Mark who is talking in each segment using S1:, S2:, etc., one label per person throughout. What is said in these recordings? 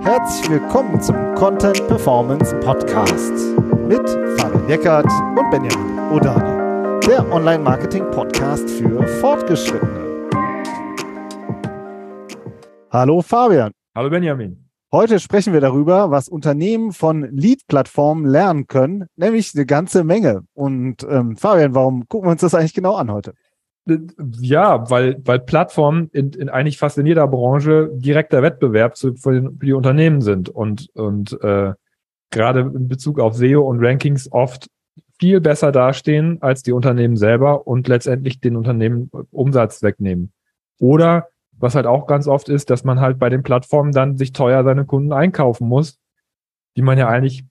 S1: Herzlich willkommen zum Content Performance Podcast mit Fabian Eckert und Benjamin Odani, der Online-Marketing-Podcast für Fortgeschrittene. Hallo Fabian.
S2: Hallo Benjamin.
S1: Heute sprechen wir darüber, was Unternehmen von Lead-Plattformen lernen können, nämlich eine ganze Menge. Und ähm, Fabian, warum gucken wir uns das eigentlich genau an heute?
S2: Ja, weil, weil Plattformen in, in eigentlich fast in jeder Branche direkter Wettbewerb zu, für, den, für die Unternehmen sind und, und äh, gerade in Bezug auf SEO und Rankings oft viel besser dastehen als die Unternehmen selber und letztendlich den Unternehmen Umsatz wegnehmen. Oder was halt auch ganz oft ist, dass man halt bei den Plattformen dann sich teuer seine Kunden einkaufen muss, die man ja eigentlich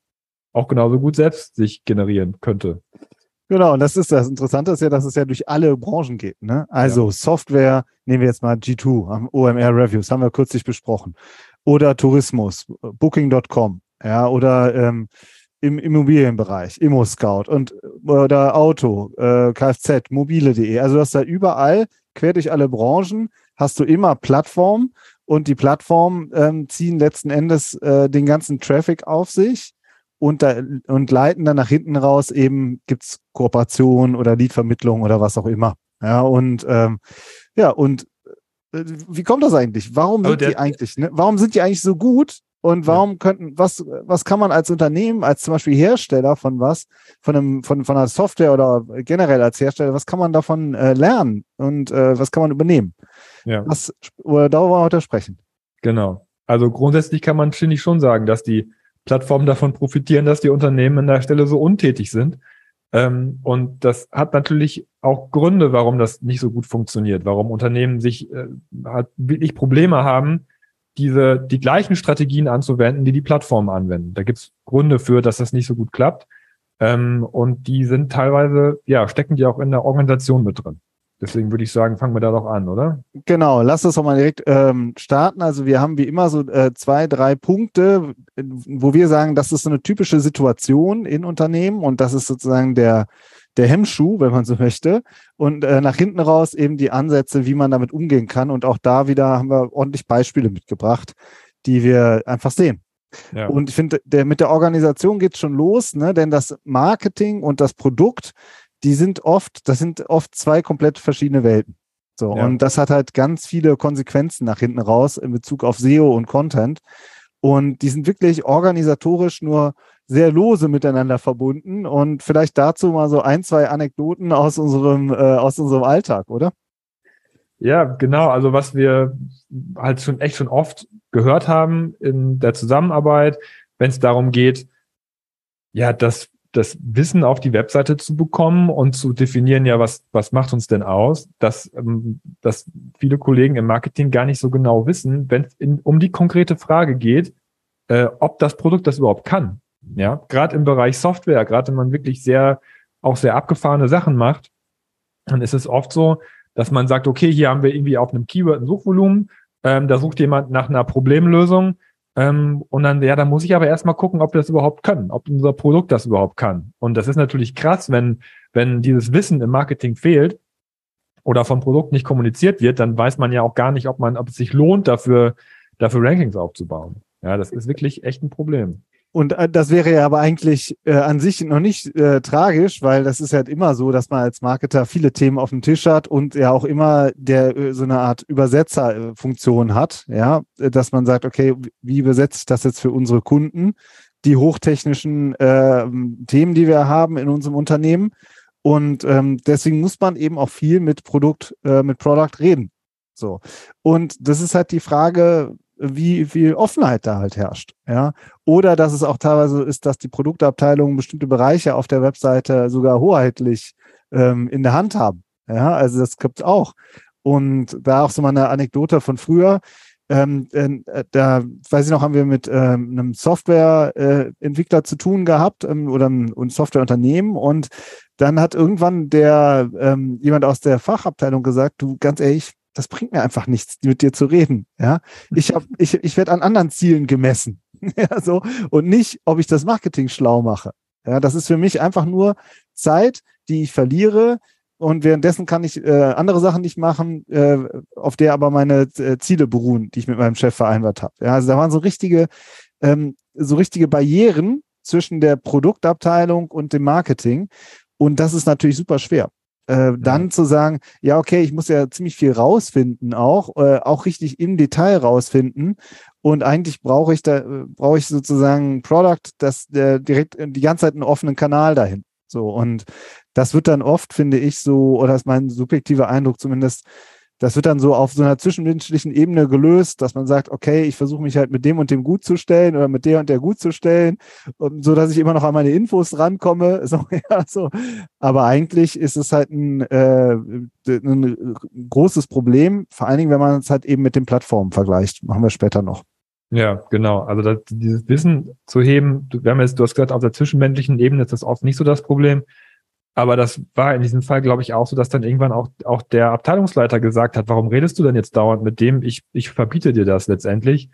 S2: auch genauso gut selbst sich generieren könnte.
S1: Genau, und das ist das Interessante ist ja, dass es ja durch alle Branchen geht. Ne? Also ja. Software, nehmen wir jetzt mal G2, am OMR Reviews, haben wir kürzlich besprochen. Oder Tourismus, Booking.com, ja, oder ähm, im Immobilienbereich, Immo-Scout und oder Auto, äh, Kfz, mobile.de. Also hast da überall, quer durch alle Branchen, hast du immer Plattformen und die Plattformen ähm, ziehen letzten Endes äh, den ganzen Traffic auf sich und, da, und leiten dann nach hinten raus eben gibt's Kooperation oder Liedvermittlung oder was auch immer. Ja, und ähm, ja, und äh, wie kommt das eigentlich? Warum sind der, die eigentlich, ne? Warum sind die eigentlich so gut? Und warum könnten, was, was kann man als Unternehmen, als zum Beispiel Hersteller von was, von einem, von, von einer Software oder generell als Hersteller, was kann man davon äh, lernen und äh, was kann man übernehmen? Ja. Was, oder darüber wollen wir heute sprechen.
S2: Genau. Also grundsätzlich kann man, finde ich, schon sagen, dass die Plattformen davon profitieren, dass die Unternehmen an der Stelle so untätig sind. Ähm, und das hat natürlich auch Gründe, warum das nicht so gut funktioniert, warum Unternehmen sich äh, halt wirklich Probleme haben, diese die gleichen Strategien anzuwenden, die die Plattformen anwenden. Da gibt es Gründe für, dass das nicht so gut klappt. Ähm, und die sind teilweise, ja, stecken die auch in der Organisation mit drin. Deswegen würde ich sagen, fangen wir da doch an, oder?
S1: Genau, lass uns doch mal direkt ähm, starten. Also wir haben wie immer so äh, zwei, drei Punkte, wo wir sagen, das ist so eine typische Situation in Unternehmen und das ist sozusagen der, der Hemmschuh, wenn man so möchte. Und äh, nach hinten raus eben die Ansätze, wie man damit umgehen kann. Und auch da wieder haben wir ordentlich Beispiele mitgebracht, die wir einfach sehen. Ja. Und ich finde, der, mit der Organisation geht schon los, ne? denn das Marketing und das Produkt die sind oft, das sind oft zwei komplett verschiedene Welten. So, ja. und das hat halt ganz viele Konsequenzen nach hinten raus in Bezug auf SEO und Content. Und die sind wirklich organisatorisch nur sehr lose miteinander verbunden. Und vielleicht dazu mal so ein, zwei Anekdoten aus unserem, äh, aus unserem Alltag, oder?
S2: Ja, genau. Also was wir halt schon echt schon oft gehört haben in der Zusammenarbeit, wenn es darum geht, ja, dass das Wissen auf die Webseite zu bekommen und zu definieren, ja, was, was macht uns denn aus, dass, ähm, dass viele Kollegen im Marketing gar nicht so genau wissen, wenn es um die konkrete Frage geht, äh, ob das Produkt das überhaupt kann. Ja, gerade im Bereich Software, gerade wenn man wirklich sehr, auch sehr abgefahrene Sachen macht, dann ist es oft so, dass man sagt, okay, hier haben wir irgendwie auf einem Keyword ein Suchvolumen, ähm, da sucht jemand nach einer Problemlösung, ähm, und dann, ja, dann muss ich aber erstmal gucken, ob wir das überhaupt können, ob unser Produkt das überhaupt kann. Und das ist natürlich krass, wenn, wenn dieses Wissen im Marketing fehlt oder vom Produkt nicht kommuniziert wird, dann weiß man ja auch gar nicht, ob man, ob es sich lohnt, dafür, dafür Rankings aufzubauen. Ja, das ist wirklich echt ein Problem.
S1: Und äh, das wäre ja aber eigentlich äh, an sich noch nicht äh, tragisch, weil das ist halt immer so, dass man als Marketer viele Themen auf dem Tisch hat und ja auch immer der äh, so eine Art Übersetzerfunktion hat, ja, dass man sagt, okay, wie übersetze ich das jetzt für unsere Kunden, die hochtechnischen äh, Themen, die wir haben in unserem Unternehmen. Und ähm, deswegen muss man eben auch viel mit Produkt, äh, mit Product reden. So. Und das ist halt die Frage, wie viel Offenheit da halt herrscht. Ja. Oder dass es auch teilweise ist, dass die Produktabteilungen bestimmte Bereiche auf der Webseite sogar hoheitlich ähm, in der Hand haben. Ja, also das gibt es auch. Und da auch so mal eine Anekdote von früher. Ähm, äh, da weiß ich noch, haben wir mit ähm, einem Softwareentwickler äh, zu tun gehabt ähm, oder ein Softwareunternehmen und dann hat irgendwann der ähm, jemand aus der Fachabteilung gesagt, du ganz ehrlich, das bringt mir einfach nichts, mit dir zu reden. Ja, ich habe, ich, ich werde an anderen Zielen gemessen. ja, so und nicht, ob ich das Marketing schlau mache. Ja, das ist für mich einfach nur Zeit, die ich verliere und währenddessen kann ich äh, andere Sachen nicht machen, äh, auf der aber meine äh, Ziele beruhen, die ich mit meinem Chef vereinbart habe. Ja, also da waren so richtige, ähm, so richtige Barrieren zwischen der Produktabteilung und dem Marketing. Und das ist natürlich super schwer. Äh, dann zu sagen, ja, okay, ich muss ja ziemlich viel rausfinden auch, äh, auch richtig im Detail rausfinden. Und eigentlich brauche ich da, äh, brauche ich sozusagen ein Product, das äh, direkt die ganze Zeit einen offenen Kanal dahin. So. Und das wird dann oft, finde ich, so, oder ist mein subjektiver Eindruck zumindest, das wird dann so auf so einer zwischenmenschlichen Ebene gelöst, dass man sagt, okay, ich versuche mich halt mit dem und dem gut zu stellen oder mit der und der gut zu stellen, so dass ich immer noch an meine Infos rankomme. So, ja, so. Aber eigentlich ist es halt ein, äh, ein großes Problem, vor allen Dingen, wenn man es halt eben mit den Plattformen vergleicht. Machen wir später noch.
S2: Ja, genau. Also das, dieses Wissen zu heben, du, wir haben jetzt, du hast gesagt, auf der zwischenmenschlichen Ebene ist das oft nicht so das Problem. Aber das war in diesem Fall, glaube ich, auch so, dass dann irgendwann auch, auch der Abteilungsleiter gesagt hat, warum redest du denn jetzt dauernd mit dem? Ich, ich verbiete dir das letztendlich,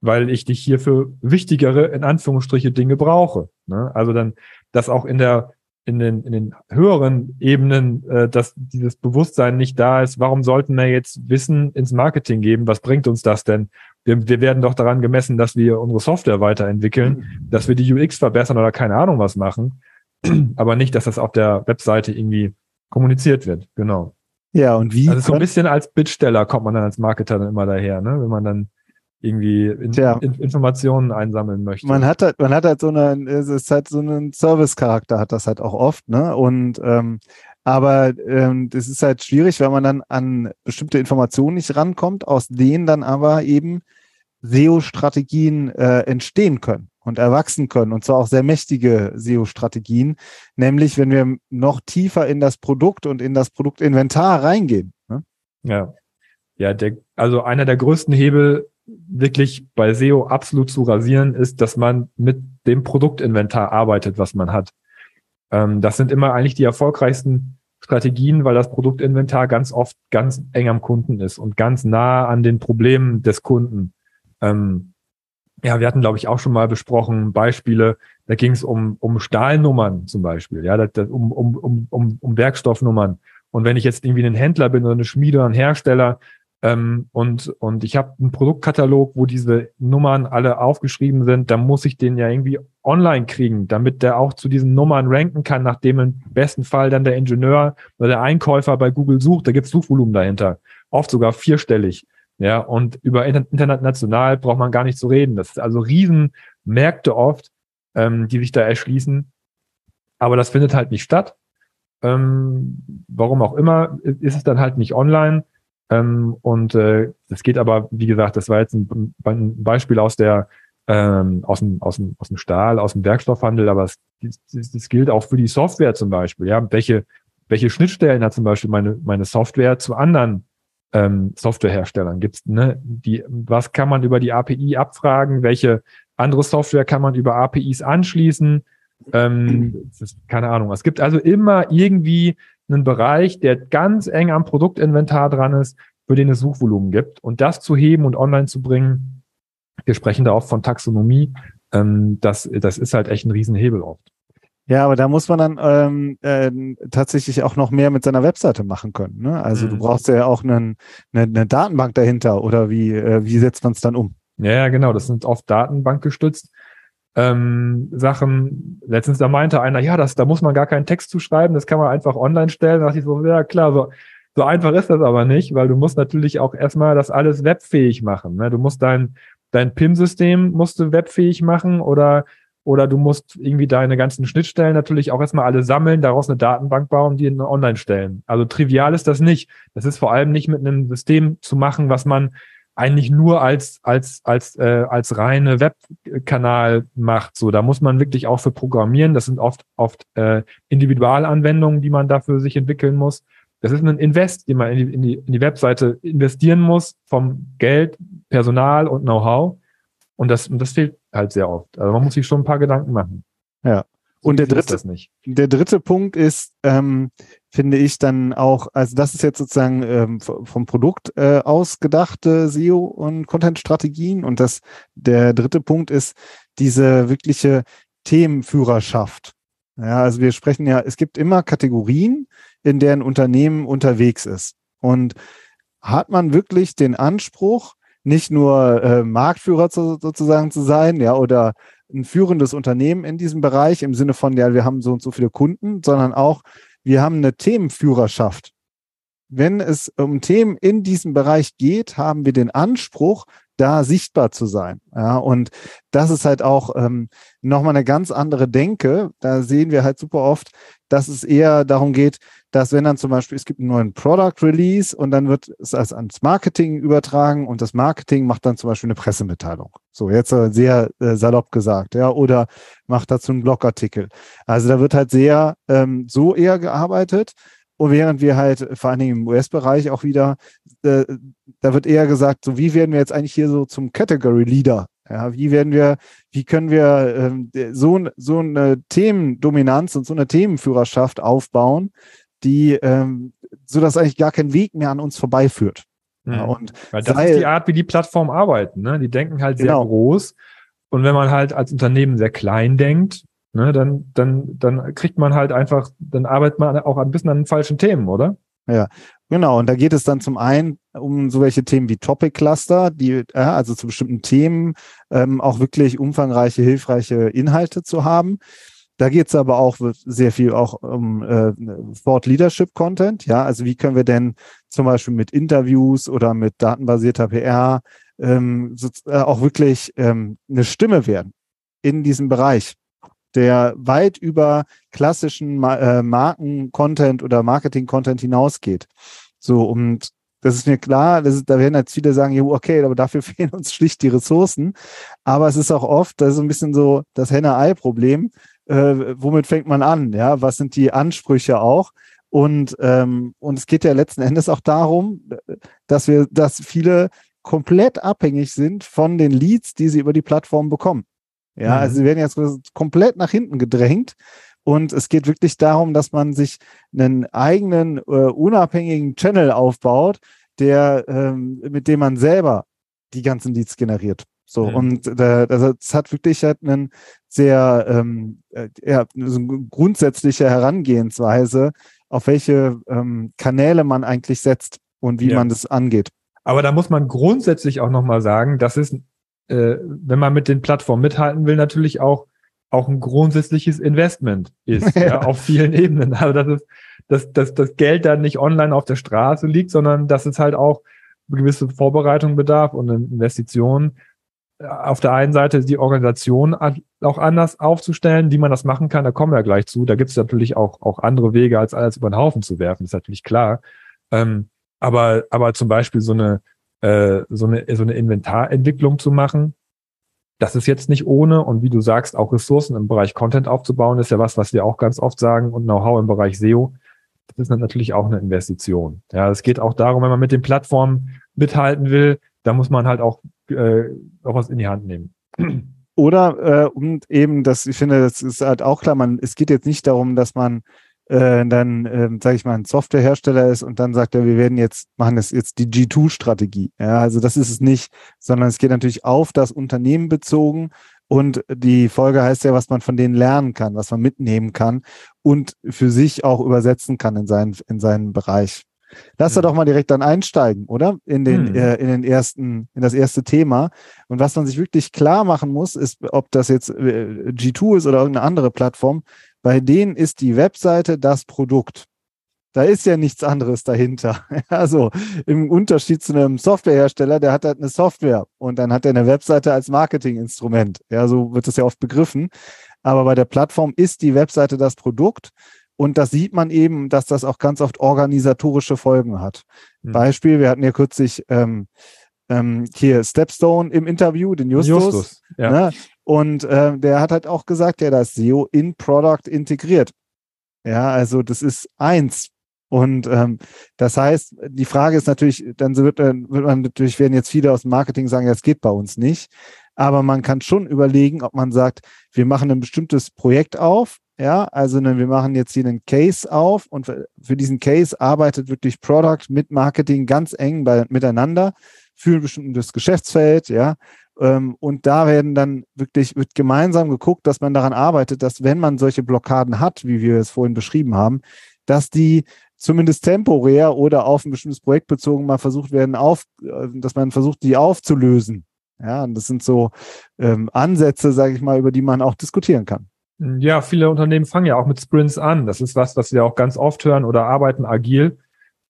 S2: weil ich dich hier für wichtigere, in Anführungsstriche, Dinge brauche. Ne? Also dann, dass auch in der, in den, in den höheren Ebenen, äh, dass dieses Bewusstsein nicht da ist, warum sollten wir jetzt Wissen ins Marketing geben? Was bringt uns das denn? Wir, wir werden doch daran gemessen, dass wir unsere Software weiterentwickeln, dass wir die UX verbessern oder keine Ahnung was machen aber nicht, dass das auf der Webseite irgendwie kommuniziert wird. Genau.
S1: Ja, und wie?
S2: Also so ein bisschen als Bittsteller kommt man dann als Marketer dann immer daher, ne? wenn man dann irgendwie in, in, Informationen einsammeln möchte.
S1: Man hat halt, man hat halt so eine, es ist halt so einen Service-Charakter, hat das halt auch oft, ne? Und ähm, aber ähm, das ist halt schwierig, wenn man dann an bestimmte Informationen nicht rankommt, aus denen dann aber eben SEO-Strategien äh, entstehen können und erwachsen können und zwar auch sehr mächtige SEO-Strategien, nämlich wenn wir noch tiefer in das Produkt und in das Produktinventar reingehen. Ne?
S2: Ja, ja, der, also einer der größten Hebel wirklich bei SEO absolut zu rasieren ist, dass man mit dem Produktinventar arbeitet, was man hat. Ähm, das sind immer eigentlich die erfolgreichsten Strategien, weil das Produktinventar ganz oft ganz eng am Kunden ist und ganz nah an den Problemen des Kunden. Ähm, ja, wir hatten, glaube ich, auch schon mal besprochen, Beispiele, da ging es um, um Stahlnummern zum Beispiel, ja, um, um, um, um, um Werkstoffnummern. Und wenn ich jetzt irgendwie ein Händler bin oder eine Schmiede oder ein Hersteller ähm, und, und ich habe einen Produktkatalog, wo diese Nummern alle aufgeschrieben sind, dann muss ich den ja irgendwie online kriegen, damit der auch zu diesen Nummern ranken kann, nachdem im besten Fall dann der Ingenieur oder der Einkäufer bei Google sucht. Da gibt es Suchvolumen dahinter, oft sogar vierstellig. Ja, und über international braucht man gar nicht zu reden. Das ist also Riesenmärkte oft, ähm, die sich da erschließen. Aber das findet halt nicht statt. Ähm, warum auch immer, ist es dann halt nicht online. Ähm, und äh, das geht aber, wie gesagt, das war jetzt ein, ein Beispiel aus der ähm, aus, dem, aus, dem, aus dem Stahl, aus dem Werkstoffhandel, aber es, das, das gilt auch für die Software zum Beispiel. Ja, welche, welche Schnittstellen hat zum Beispiel meine, meine Software zu anderen ähm, Softwareherstellern gibt's, ne, die, was kann man über die API abfragen, welche andere Software kann man über APIs anschließen, ähm, ist, keine Ahnung. Es gibt also immer irgendwie einen Bereich, der ganz eng am Produktinventar dran ist, für den es Suchvolumen gibt. Und das zu heben und online zu bringen, wir sprechen da oft von Taxonomie, ähm, das, das ist halt echt ein Riesenhebel oft.
S1: Ja, aber da muss man dann ähm, äh, tatsächlich auch noch mehr mit seiner Webseite machen können. Ne? Also mhm. du brauchst ja auch einen, eine, eine Datenbank dahinter oder wie, äh, wie setzt man es dann um?
S2: Ja, genau, das sind oft datenbankgestützt. Ähm, Sachen, letztens da meinte einer, ja, das, da muss man gar keinen Text zuschreiben, das kann man einfach online stellen. Da dachte ich so, ja klar, so, so einfach ist das aber nicht, weil du musst natürlich auch erstmal das alles webfähig machen. Ne? Du musst dein, dein PIM-System musst du webfähig machen oder oder du musst irgendwie deine ganzen Schnittstellen natürlich auch erstmal alle sammeln, daraus eine Datenbank bauen, die online stellen. Also trivial ist das nicht. Das ist vor allem nicht mit einem System zu machen, was man eigentlich nur als als als äh, als reine Webkanal macht. So, da muss man wirklich auch für programmieren. Das sind oft oft äh, Individualanwendungen, die man dafür sich entwickeln muss. Das ist ein Invest, den man in die, in die, in die Webseite investieren muss, vom Geld, Personal und Know-how. Und das, und das fehlt halt sehr oft. Also man muss sich schon ein paar Gedanken machen.
S1: Ja. Und der dritte, der dritte Punkt ist, ähm, finde ich dann auch, also das ist jetzt sozusagen ähm, vom Produkt äh, ausgedachte SEO und Content-Strategien. Und das, der dritte Punkt ist diese wirkliche Themenführerschaft. Ja, also wir sprechen ja, es gibt immer Kategorien, in deren Unternehmen unterwegs ist. Und hat man wirklich den Anspruch, nicht nur äh, Marktführer zu, sozusagen zu sein, ja, oder ein führendes Unternehmen in diesem Bereich im Sinne von, ja, wir haben so und so viele Kunden, sondern auch, wir haben eine Themenführerschaft. Wenn es um Themen in diesem Bereich geht, haben wir den Anspruch, da sichtbar zu sein. Ja, und das ist halt auch ähm, nochmal eine ganz andere Denke. Da sehen wir halt super oft, dass es eher darum geht, dass wenn dann zum Beispiel, es gibt einen neuen Product Release und dann wird es als ans Marketing übertragen und das Marketing macht dann zum Beispiel eine Pressemitteilung. So, jetzt äh, sehr äh, salopp gesagt, ja, oder macht dazu einen Blogartikel. Also da wird halt sehr ähm, so eher gearbeitet. Und während wir halt vor allen Dingen im US-Bereich auch wieder, äh, da wird eher gesagt, so wie werden wir jetzt eigentlich hier so zum Category Leader? Ja, wie werden wir, wie können wir ähm, so, so eine Themendominanz und so eine Themenführerschaft aufbauen, die, ähm, so dass eigentlich gar kein Weg mehr an uns vorbeiführt.
S2: Mhm. Ja, und Weil das sei, ist die Art, wie die Plattformen arbeiten. Ne? Die denken halt sehr genau. groß. Und wenn man halt als Unternehmen sehr klein denkt, ne, dann, dann, dann kriegt man halt einfach, dann arbeitet man auch ein bisschen an den falschen Themen, oder?
S1: Ja, genau. Und da geht es dann zum einen um so welche Themen wie Topic Cluster, die, äh, also zu bestimmten Themen ähm, auch wirklich umfangreiche, hilfreiche Inhalte zu haben. Da geht es aber auch sehr viel auch um äh, Thought Leadership Content. Ja, also wie können wir denn zum Beispiel mit Interviews oder mit datenbasierter PR ähm, so, äh, auch wirklich ähm, eine Stimme werden in diesem Bereich, der weit über klassischen äh, Marken-Content oder Marketing-Content hinausgeht. So, und das ist mir klar, ist, da werden jetzt viele sagen, okay, aber dafür fehlen uns schlicht die Ressourcen. Aber es ist auch oft, das ist so ein bisschen so das Henne-Ei-Problem äh, womit fängt man an? Ja, was sind die Ansprüche auch? Und, ähm, und es geht ja letzten Endes auch darum, dass wir, dass viele komplett abhängig sind von den Leads, die sie über die Plattform bekommen. Ja, mhm. also sie werden jetzt komplett nach hinten gedrängt. Und es geht wirklich darum, dass man sich einen eigenen, äh, unabhängigen Channel aufbaut, der, ähm, mit dem man selber die ganzen Leads generiert. So, mhm. und äh, also es hat wirklich halt einen sehr ähm, äh, ja, so grundsätzliche Herangehensweise, auf welche ähm, Kanäle man eigentlich setzt und wie ja. man das angeht.
S2: Aber da muss man grundsätzlich auch nochmal sagen, das ist, äh, wenn man mit den Plattformen mithalten will, natürlich auch auch ein grundsätzliches Investment ist, ja. ja. auf vielen Ebenen. Also das ist, dass, dass das Geld dann nicht online auf der Straße liegt, sondern dass es halt auch gewisse Vorbereitung bedarf und Investitionen auf der einen Seite die Organisation auch anders aufzustellen, wie man das machen kann, da kommen wir gleich zu. Da gibt es natürlich auch, auch andere Wege, als alles über den Haufen zu werfen, ist natürlich klar. Ähm, aber, aber zum Beispiel so eine, äh, so eine, so eine Inventarentwicklung zu machen, das ist jetzt nicht ohne. Und wie du sagst, auch Ressourcen im Bereich Content aufzubauen, ist ja was, was wir auch ganz oft sagen und Know-how im Bereich SEO. Das ist natürlich auch eine Investition. Ja, es geht auch darum, wenn man mit den Plattformen mithalten will, da muss man halt auch äh, auch was in die Hand nehmen.
S1: Oder äh, und eben, das, ich finde, das ist halt auch klar, man, es geht jetzt nicht darum, dass man äh, dann, äh, sage ich mal, ein Softwarehersteller ist und dann sagt er, wir werden jetzt, machen das jetzt die G2-Strategie. Ja, also das ist es nicht, sondern es geht natürlich auf das Unternehmen bezogen und die Folge heißt ja, was man von denen lernen kann, was man mitnehmen kann und für sich auch übersetzen kann in seinen, in seinen Bereich. Lass da hm. doch mal direkt dann einsteigen, oder? In den, hm. äh, in den ersten, in das erste Thema. Und was man sich wirklich klar machen muss, ist, ob das jetzt äh, G2 ist oder irgendeine andere Plattform. Bei denen ist die Webseite das Produkt. Da ist ja nichts anderes dahinter. Also im Unterschied zu einem Softwarehersteller, der hat halt eine Software und dann hat er eine Webseite als Marketinginstrument. Ja, so wird das ja oft begriffen. Aber bei der Plattform ist die Webseite das Produkt und das sieht man eben, dass das auch ganz oft organisatorische Folgen hat. Mhm. Beispiel, wir hatten ja kürzlich ähm, ähm, hier Stepstone im Interview, den Justus. Justus ja. ne? Und äh, der hat halt auch gesagt, ja, das SEO in Product integriert. Ja, also das ist eins. Und ähm, das heißt, die Frage ist natürlich, dann wird, dann wird man natürlich, werden jetzt viele aus dem Marketing sagen, ja, es geht bei uns nicht. Aber man kann schon überlegen, ob man sagt, wir machen ein bestimmtes Projekt auf ja, also ne, wir machen jetzt hier einen Case auf und für diesen Case arbeitet wirklich Product mit Marketing ganz eng bei, miteinander für ein bestimmtes Geschäftsfeld, ja. Ähm, und da werden dann wirklich, wird gemeinsam geguckt, dass man daran arbeitet, dass wenn man solche Blockaden hat, wie wir es vorhin beschrieben haben, dass die zumindest temporär oder auf ein bestimmtes Projekt bezogen mal versucht werden, auf, äh, dass man versucht, die aufzulösen. Ja, und das sind so ähm, Ansätze, sage ich mal, über die man auch diskutieren kann.
S2: Ja, viele Unternehmen fangen ja auch mit Sprints an. Das ist was, was wir auch ganz oft hören oder arbeiten agil.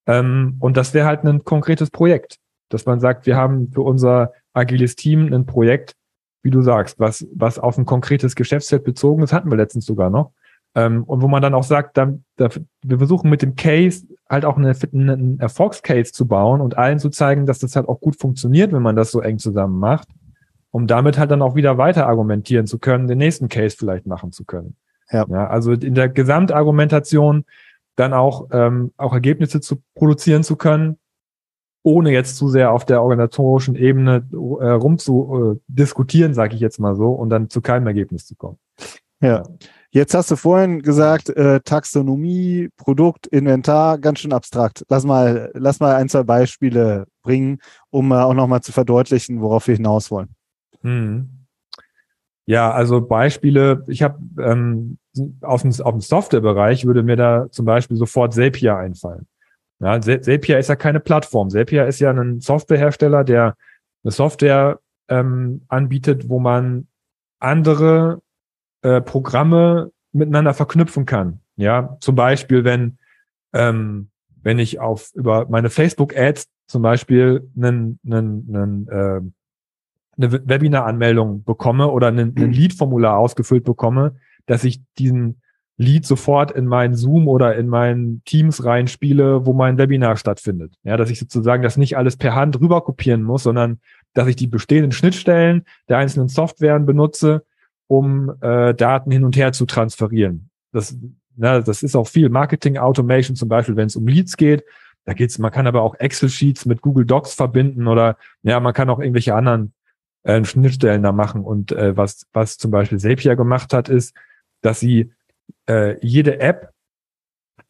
S2: Ähm, und das wäre halt ein konkretes Projekt, dass man sagt, wir haben für unser agiles Team ein Projekt, wie du sagst, was, was auf ein konkretes Geschäftsfeld bezogen ist, hatten wir letztens sogar noch. Ähm, und wo man dann auch sagt, da, da, wir versuchen mit dem Case halt auch eine, einen Erfolgscase zu bauen und allen zu zeigen, dass das halt auch gut funktioniert, wenn man das so eng zusammen macht, um damit halt dann auch wieder weiter argumentieren zu können, den nächsten Case vielleicht machen zu können. Ja. ja also in der Gesamtargumentation dann auch, ähm, auch Ergebnisse zu produzieren zu können, ohne jetzt zu sehr auf der organisatorischen Ebene äh, rum zu äh, diskutieren, sage ich jetzt mal so, und dann zu keinem Ergebnis zu kommen.
S1: Ja. Jetzt hast du vorhin gesagt, äh, Taxonomie, Produkt, Inventar, ganz schön abstrakt. Lass mal, lass mal ein, zwei Beispiele bringen, um äh, auch nochmal zu verdeutlichen, worauf wir hinaus wollen. Hm.
S2: Ja, also Beispiele, ich habe ähm, aus dem, auf dem Softwarebereich würde mir da zum Beispiel sofort Zapier einfallen. Ja, Zapier ist ja keine Plattform. Zapier ist ja ein Softwarehersteller, der eine Software ähm, anbietet, wo man andere äh, Programme miteinander verknüpfen kann. Ja, zum Beispiel, wenn, ähm, wenn ich auf über meine Facebook-Ads zum Beispiel einen, einen, einen, äh, eine Webinar-Anmeldung bekomme oder ein, ein Lead-Formular ausgefüllt bekomme, dass ich diesen Lead sofort in meinen Zoom oder in meinen Teams reinspiele, wo mein Webinar stattfindet. Ja, dass ich sozusagen das nicht alles per Hand rüber kopieren muss, sondern dass ich die bestehenden Schnittstellen der einzelnen Softwaren benutze, um äh, Daten hin und her zu transferieren. Das, na, das ist auch viel Marketing Automation, zum Beispiel, wenn es um Leads geht. Da geht's, man kann aber auch Excel-Sheets mit Google Docs verbinden oder ja, man kann auch irgendwelche anderen äh, Schnittstellen da machen. Und äh, was, was zum Beispiel Zapier gemacht hat, ist, dass sie äh, jede App,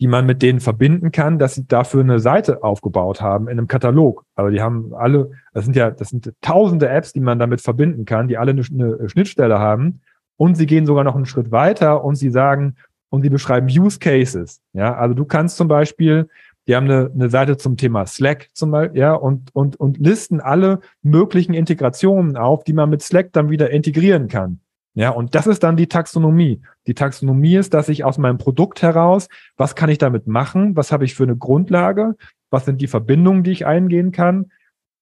S2: die man mit denen verbinden kann, dass sie dafür eine Seite aufgebaut haben in einem Katalog. Also die haben alle, das sind ja, das sind tausende Apps, die man damit verbinden kann, die alle eine, eine Schnittstelle haben. Und sie gehen sogar noch einen Schritt weiter und sie sagen, und sie beschreiben Use Cases. Ja, also du kannst zum Beispiel, die haben eine, eine Seite zum Thema Slack zum Beispiel, ja, und, und, und listen alle möglichen Integrationen auf, die man mit Slack dann wieder integrieren kann. Ja, und das ist dann die Taxonomie. Die Taxonomie ist, dass ich aus meinem Produkt heraus, was kann ich damit machen? Was habe ich für eine Grundlage? Was sind die Verbindungen, die ich eingehen kann?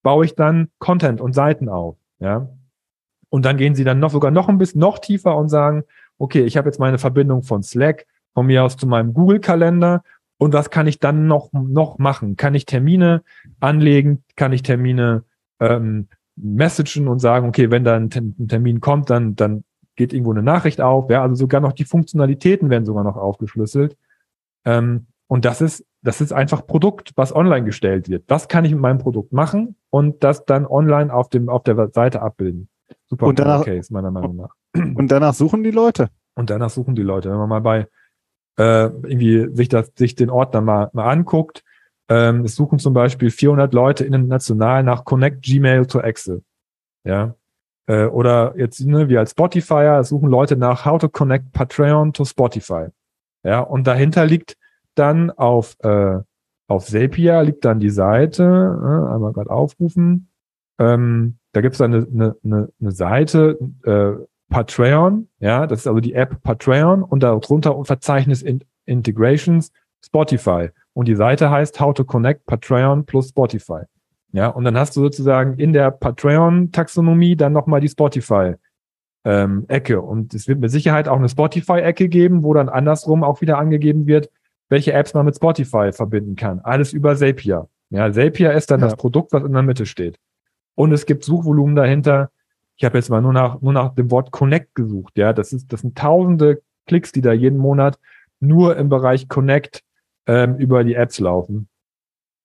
S2: Baue ich dann Content und Seiten auf. Ja. Und dann gehen sie dann noch sogar noch ein bisschen noch tiefer und sagen, okay, ich habe jetzt meine Verbindung von Slack von mir aus zu meinem Google-Kalender und was kann ich dann noch, noch machen? Kann ich Termine anlegen? Kann ich Termine ähm, messagen und sagen, okay, wenn da ein Termin kommt, dann, dann geht irgendwo eine Nachricht auf, ja, also sogar noch die Funktionalitäten werden sogar noch aufgeschlüsselt. Ähm, und das ist, das ist einfach Produkt, was online gestellt wird. Was kann ich mit meinem Produkt machen und das dann online auf dem, auf der Seite abbilden.
S1: Super und danach, Case, meiner Meinung nach. Und danach suchen die Leute.
S2: Und danach suchen die Leute. Wenn man mal bei äh, irgendwie sich das, sich den Ordner mal, mal anguckt, ähm, es suchen zum Beispiel 400 Leute international nach Connect Gmail to Excel. Ja, äh, oder jetzt, ne, wir als Spotifyer suchen Leute nach How to Connect Patreon to Spotify. Ja, und dahinter liegt dann auf, äh, auf Zapier liegt dann die Seite, äh, einmal gerade aufrufen. Ähm, da gibt es dann eine, eine, eine, eine Seite, äh, Patreon, ja, das ist also die App Patreon und darunter ein Verzeichnis in Integrations Spotify. Und die Seite heißt How to Connect Patreon plus Spotify. Ja, und dann hast du sozusagen in der Patreon-Taxonomie dann nochmal die Spotify-Ecke. Ähm, und es wird mit Sicherheit auch eine Spotify-Ecke geben, wo dann andersrum auch wieder angegeben wird, welche Apps man mit Spotify verbinden kann. Alles über Zapier. Ja, Zapier ist dann ja. das Produkt, was in der Mitte steht. Und es gibt Suchvolumen dahinter. Ich habe jetzt mal nur nach, nur nach dem Wort Connect gesucht. Ja, das ist, das sind tausende Klicks, die da jeden Monat nur im Bereich Connect ähm, über die Apps laufen.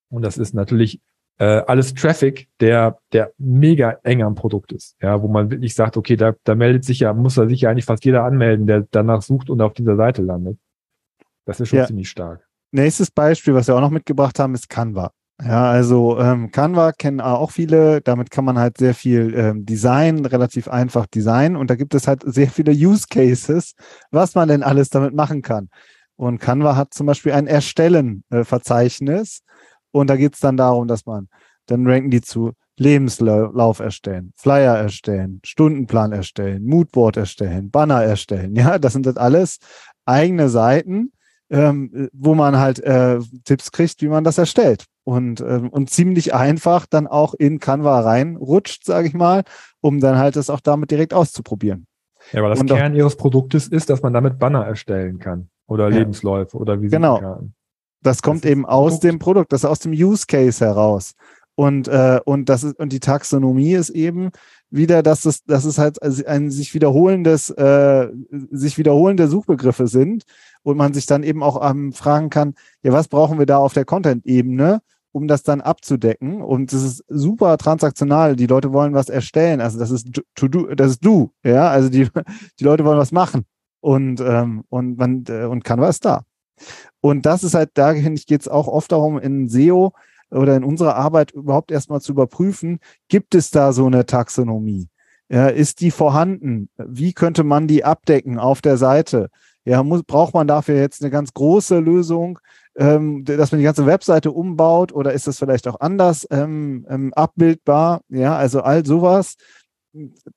S2: Und das ist natürlich äh, alles Traffic, der, der mega eng am Produkt ist. Ja, wo man wirklich sagt, okay, da, da meldet sich ja, muss da sich ja eigentlich fast jeder anmelden, der danach sucht und auf dieser Seite landet. Das ist schon ja. ziemlich stark.
S1: Nächstes Beispiel, was wir auch noch mitgebracht haben, ist Canva. Ja, also ähm, Canva kennen auch viele. Damit kann man halt sehr viel ähm, Design, relativ einfach Design. Und da gibt es halt sehr viele Use Cases, was man denn alles damit machen kann. Und Canva hat zum Beispiel ein Erstellen-Verzeichnis. Äh, und da geht es dann darum, dass man, dann ranken die zu Lebenslauf erstellen, Flyer erstellen, Stundenplan erstellen, Moodboard erstellen, Banner erstellen. Ja, das sind das alles eigene Seiten, ähm, wo man halt äh, Tipps kriegt, wie man das erstellt. Und, ähm, und ziemlich einfach dann auch in Canva reinrutscht, sage ich mal, um dann halt das auch damit direkt auszuprobieren.
S2: Ja, aber das und Kern auch, ihres Produktes ist, dass man damit Banner erstellen kann oder ja. Lebensläufe oder wie
S1: Genau. Das kommt das eben aus Produkt. dem Produkt, das ist aus dem Use Case heraus. Und, äh, und das ist, und die Taxonomie ist eben wieder, dass es, dass es halt ein sich wiederholendes, äh, sich wiederholende Suchbegriffe sind und man sich dann eben auch ähm, fragen kann, ja, was brauchen wir da auf der Content-Ebene, um das dann abzudecken? Und das ist super transaktional. Die Leute wollen was erstellen. Also das ist to do, das ist du, ja. Also die, die Leute wollen was machen. Und, ähm, und man, äh, und Canva ist da. Und das ist halt, dahin geht es auch oft darum, in SEO, oder in unserer Arbeit überhaupt erstmal zu überprüfen, gibt es da so eine Taxonomie? Ja, ist die vorhanden? Wie könnte man die abdecken auf der Seite? Ja, muss, braucht man dafür jetzt eine ganz große Lösung, ähm, dass man die ganze Webseite umbaut oder ist das vielleicht auch anders ähm, ähm, abbildbar? Ja, also all sowas.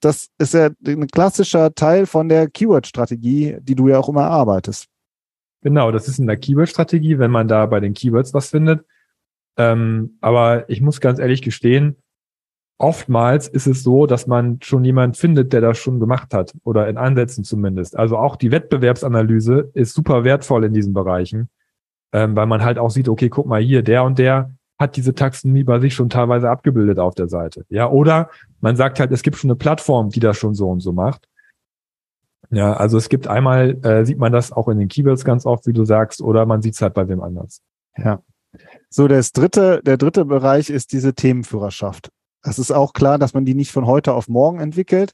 S1: Das ist ja ein klassischer Teil von der Keyword-Strategie, die du ja auch immer erarbeitest.
S2: Genau, das ist in der Keyword-Strategie, wenn man da bei den Keywords was findet, ähm, aber ich muss ganz ehrlich gestehen, oftmals ist es so, dass man schon jemand findet, der das schon gemacht hat oder in Ansätzen zumindest. Also auch die Wettbewerbsanalyse ist super wertvoll in diesen Bereichen, ähm, weil man halt auch sieht, okay, guck mal hier, der und der hat diese Taxonomie bei sich schon teilweise abgebildet auf der Seite. Ja, oder man sagt halt, es gibt schon eine Plattform, die das schon so und so macht. Ja, also es gibt einmal, äh, sieht man das auch in den Keywords ganz oft, wie du sagst, oder man sieht es halt bei wem anders.
S1: Ja. So, das dritte, der dritte Bereich ist diese Themenführerschaft. Es ist auch klar, dass man die nicht von heute auf morgen entwickelt,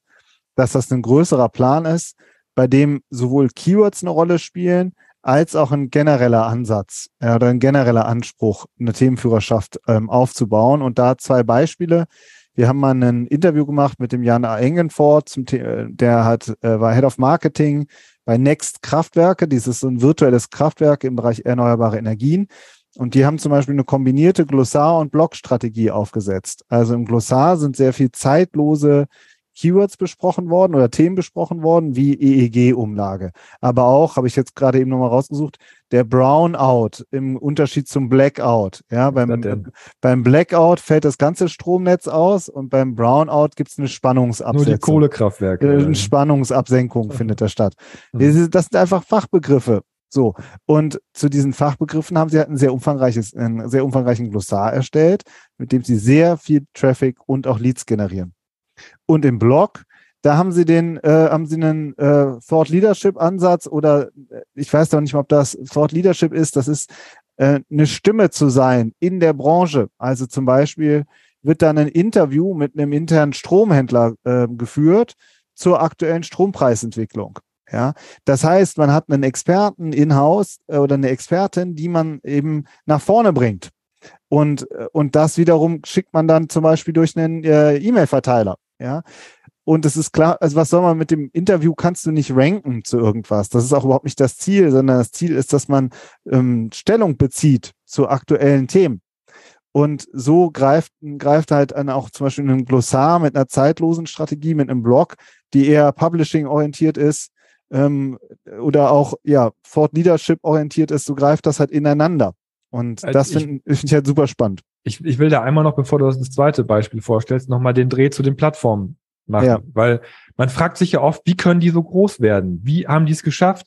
S1: dass das ein größerer Plan ist, bei dem sowohl Keywords eine Rolle spielen, als auch ein genereller Ansatz ja, oder ein genereller Anspruch, eine Themenführerschaft ähm, aufzubauen. Und da zwei Beispiele. Wir haben mal ein Interview gemacht mit dem Jan. Engenfort, zum The der hat, äh, war Head of Marketing bei Next Kraftwerke. Dieses so ein virtuelles Kraftwerk im Bereich erneuerbare Energien. Und die haben zum Beispiel eine kombinierte Glossar- und Blog-Strategie aufgesetzt. Also im Glossar sind sehr viel zeitlose Keywords besprochen worden oder Themen besprochen worden, wie EEG-Umlage. Aber auch, habe ich jetzt gerade eben nochmal rausgesucht, der Brownout im Unterschied zum Blackout. Ja, beim, beim Blackout fällt das ganze Stromnetz aus und beim Brownout gibt es eine Spannungsabsenkung. Nur
S2: die Kohlekraftwerke.
S1: Eine Spannungsabsenkung findet da statt. Das sind einfach Fachbegriffe. So, und zu diesen Fachbegriffen haben sie halt ein sehr umfangreiches, einen sehr umfangreichen Glossar erstellt, mit dem sie sehr viel Traffic und auch Leads generieren. Und im Blog, da haben sie den, äh, haben sie einen äh, Thought Leadership Ansatz oder äh, ich weiß doch nicht ob das Thought Leadership ist, das ist äh, eine Stimme zu sein in der Branche. Also zum Beispiel wird dann ein Interview mit einem internen Stromhändler äh, geführt zur aktuellen Strompreisentwicklung. Ja, das heißt, man hat einen Experten in-house äh, oder eine Expertin, die man eben nach vorne bringt. Und, äh, und das wiederum schickt man dann zum Beispiel durch einen äh, E-Mail-Verteiler. Ja, und es ist klar, also was soll man mit dem Interview kannst du nicht ranken zu irgendwas. Das ist auch überhaupt nicht das Ziel, sondern das Ziel ist, dass man ähm, Stellung bezieht zu aktuellen Themen. Und so greift, greift halt an auch zum Beispiel ein Glossar mit einer zeitlosen Strategie, mit einem Blog, die eher Publishing orientiert ist, ähm, oder auch ja Fort Leadership orientiert ist, so greift das halt ineinander. Und also das finde find ich halt super spannend.
S2: Ich, ich will da einmal noch, bevor du das zweite Beispiel vorstellst, nochmal den Dreh zu den Plattformen machen. Ja. Weil man fragt sich ja oft, wie können die so groß werden? Wie haben die es geschafft,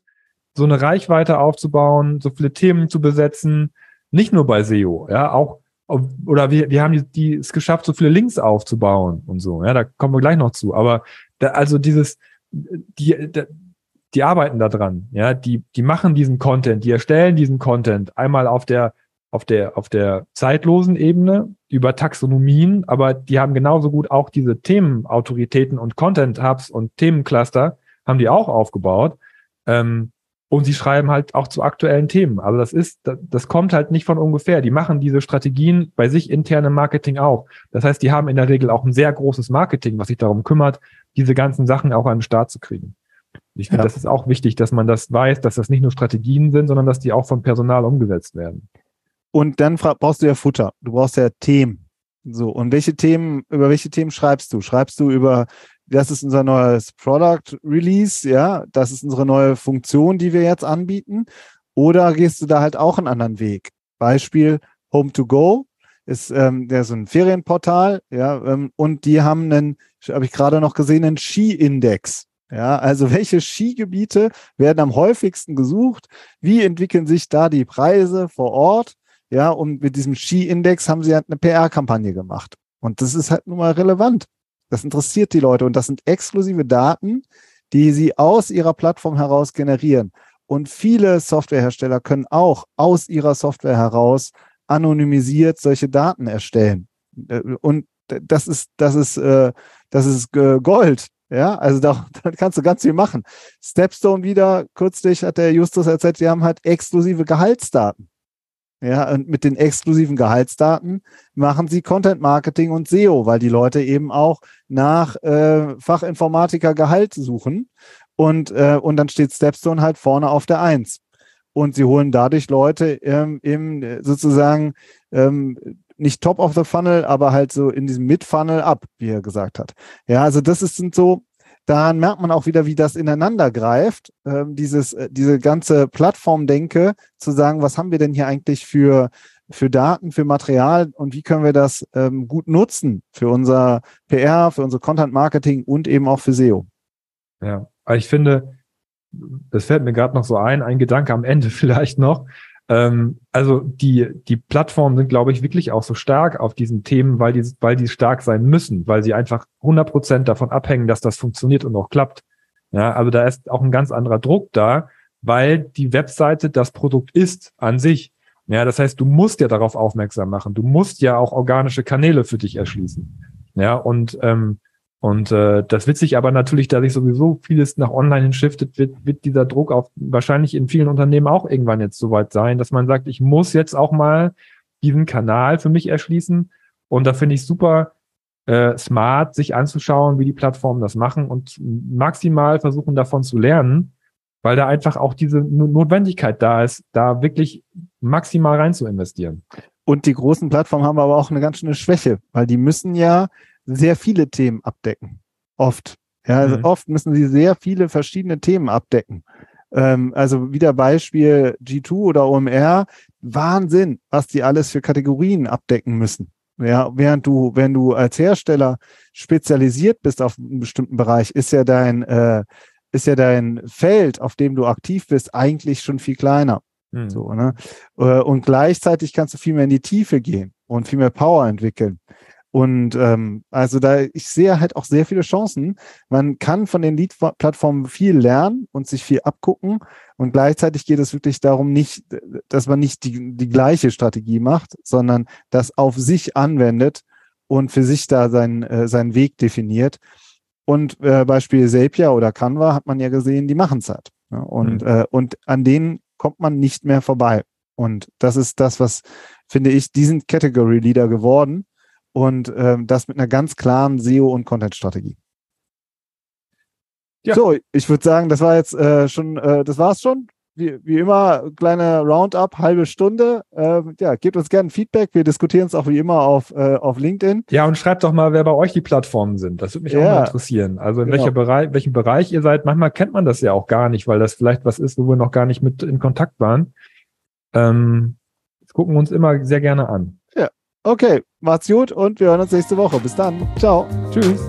S2: so eine Reichweite aufzubauen, so viele Themen zu besetzen? Nicht nur bei SEO, ja, auch oder wir, wir haben die, die es geschafft, so viele Links aufzubauen und so. Ja, da kommen wir gleich noch zu. Aber da, also dieses, die, die arbeiten da dran, ja, die, die machen diesen Content, die erstellen diesen Content einmal auf der, auf der, auf der zeitlosen Ebene über Taxonomien, aber die haben genauso gut auch diese Themenautoritäten und Content Hubs und Themencluster haben die auch aufgebaut. Ähm, und sie schreiben halt auch zu aktuellen Themen. Also das ist, das, das kommt halt nicht von ungefähr. Die machen diese Strategien bei sich intern im Marketing auch. Das heißt, die haben in der Regel auch ein sehr großes Marketing, was sich darum kümmert, diese ganzen Sachen auch an den Start zu kriegen. Ich finde, ja. das ist auch wichtig, dass man das weiß, dass das nicht nur Strategien sind, sondern dass die auch vom Personal umgesetzt werden.
S1: Und dann brauchst du ja Futter. Du brauchst ja Themen. So, und welche Themen, über welche Themen schreibst du? Schreibst du über, das ist unser neues Product Release, ja, das ist unsere neue Funktion, die wir jetzt anbieten? Oder gehst du da halt auch einen anderen Weg? Beispiel Home to Go ist ähm, der so ein Ferienportal, ja, ähm, und die haben einen, habe ich gerade noch gesehen, einen Ski-Index. Ja, also welche Skigebiete werden am häufigsten gesucht? Wie entwickeln sich da die Preise vor Ort? Ja, und mit diesem Ski-Index haben sie halt eine PR-Kampagne gemacht. Und das ist halt nun mal relevant. Das interessiert die Leute und das sind exklusive Daten, die sie aus ihrer Plattform heraus generieren. Und viele Softwarehersteller können auch aus ihrer Software heraus anonymisiert solche Daten erstellen. Äh, und das ist, das ist, äh, das ist Gold. Ja, also da, da kannst du ganz viel machen. Stepstone wieder, kürzlich hat der Justus erzählt, die haben halt exklusive Gehaltsdaten. Ja, und mit den exklusiven Gehaltsdaten machen sie Content Marketing und SEO, weil die Leute eben auch nach äh, Fachinformatiker Gehalt suchen. Und, äh, und dann steht Stepstone halt vorne auf der Eins. Und sie holen dadurch Leute ähm, im sozusagen ähm, nicht top of the funnel, aber halt so in diesem Mid-Funnel ab, wie er gesagt hat. Ja, also das ist, sind so, daran merkt man auch wieder, wie das ineinander greift, ähm, dieses, äh, diese ganze Plattformdenke, zu sagen, was haben wir denn hier eigentlich für, für Daten, für Material und wie können wir das ähm, gut nutzen für unser PR, für unser Content Marketing und eben auch für SEO.
S2: Ja, ich finde, das fällt mir gerade noch so ein, ein Gedanke am Ende vielleicht noch. Ähm, also die, die Plattformen sind, glaube ich, wirklich auch so stark auf diesen Themen, weil die, weil die stark sein müssen, weil sie einfach 100 Prozent davon abhängen, dass das funktioniert und auch klappt. Ja, also da ist auch ein ganz anderer Druck da, weil die Webseite das Produkt ist an sich. Ja, das heißt, du musst ja darauf aufmerksam machen. Du musst ja auch organische Kanäle für dich erschließen. Ja, und ähm, und äh, das sich aber natürlich, da sich sowieso vieles nach online hinschiftet, wird, wird dieser Druck auch wahrscheinlich in vielen Unternehmen auch irgendwann jetzt soweit sein, dass man sagt, ich muss jetzt auch mal diesen Kanal für mich erschließen. Und da finde ich super äh, smart, sich anzuschauen, wie die Plattformen das machen und maximal versuchen davon zu lernen, weil da einfach auch diese Notwendigkeit da ist, da wirklich maximal rein zu investieren.
S1: Und die großen Plattformen haben aber auch eine ganz schöne Schwäche, weil die müssen ja sehr viele Themen abdecken. Oft. Ja, also mhm. oft müssen sie sehr viele verschiedene Themen abdecken. Ähm, also wieder Beispiel G2 oder OMR. Wahnsinn, was die alles für Kategorien abdecken müssen. Ja, während du, wenn du als Hersteller spezialisiert bist auf einen bestimmten Bereich, ist ja dein, äh, ist ja dein Feld, auf dem du aktiv bist, eigentlich schon viel kleiner. Mhm. So, ne? Äh, und gleichzeitig kannst du viel mehr in die Tiefe gehen und viel mehr Power entwickeln. Und ähm, also da, ich sehe halt auch sehr viele Chancen. Man kann von den Lead-Plattformen viel lernen und sich viel abgucken. Und gleichzeitig geht es wirklich darum, nicht, dass man nicht die, die gleiche Strategie macht, sondern das auf sich anwendet und für sich da seinen, äh, seinen Weg definiert. Und äh, Beispiel Zapier oder Canva hat man ja gesehen, die machen es halt. Ja, und, mhm. äh, und an denen kommt man nicht mehr vorbei. Und das ist das, was, finde ich, die sind Category Leader geworden und ähm, das mit einer ganz klaren SEO- und Content-Strategie. Ja. So, ich würde sagen, das war jetzt äh, schon, äh, das war's schon. Wie, wie immer, kleine Roundup, halbe Stunde. Ähm, ja, gebt uns gerne Feedback. Wir diskutieren es auch wie immer auf, äh, auf LinkedIn.
S2: Ja, und schreibt doch mal, wer bei euch die Plattformen sind. Das würde mich ja, auch mal interessieren. Also in genau. welcher Bereich, welchem Bereich ihr seid. Manchmal kennt man das ja auch gar nicht, weil das vielleicht was ist, wo wir noch gar nicht mit in Kontakt waren. Ähm, das gucken wir uns immer sehr gerne an.
S1: Okay, macht's gut und wir hören uns nächste Woche. Bis dann. Ciao.
S2: Tschüss.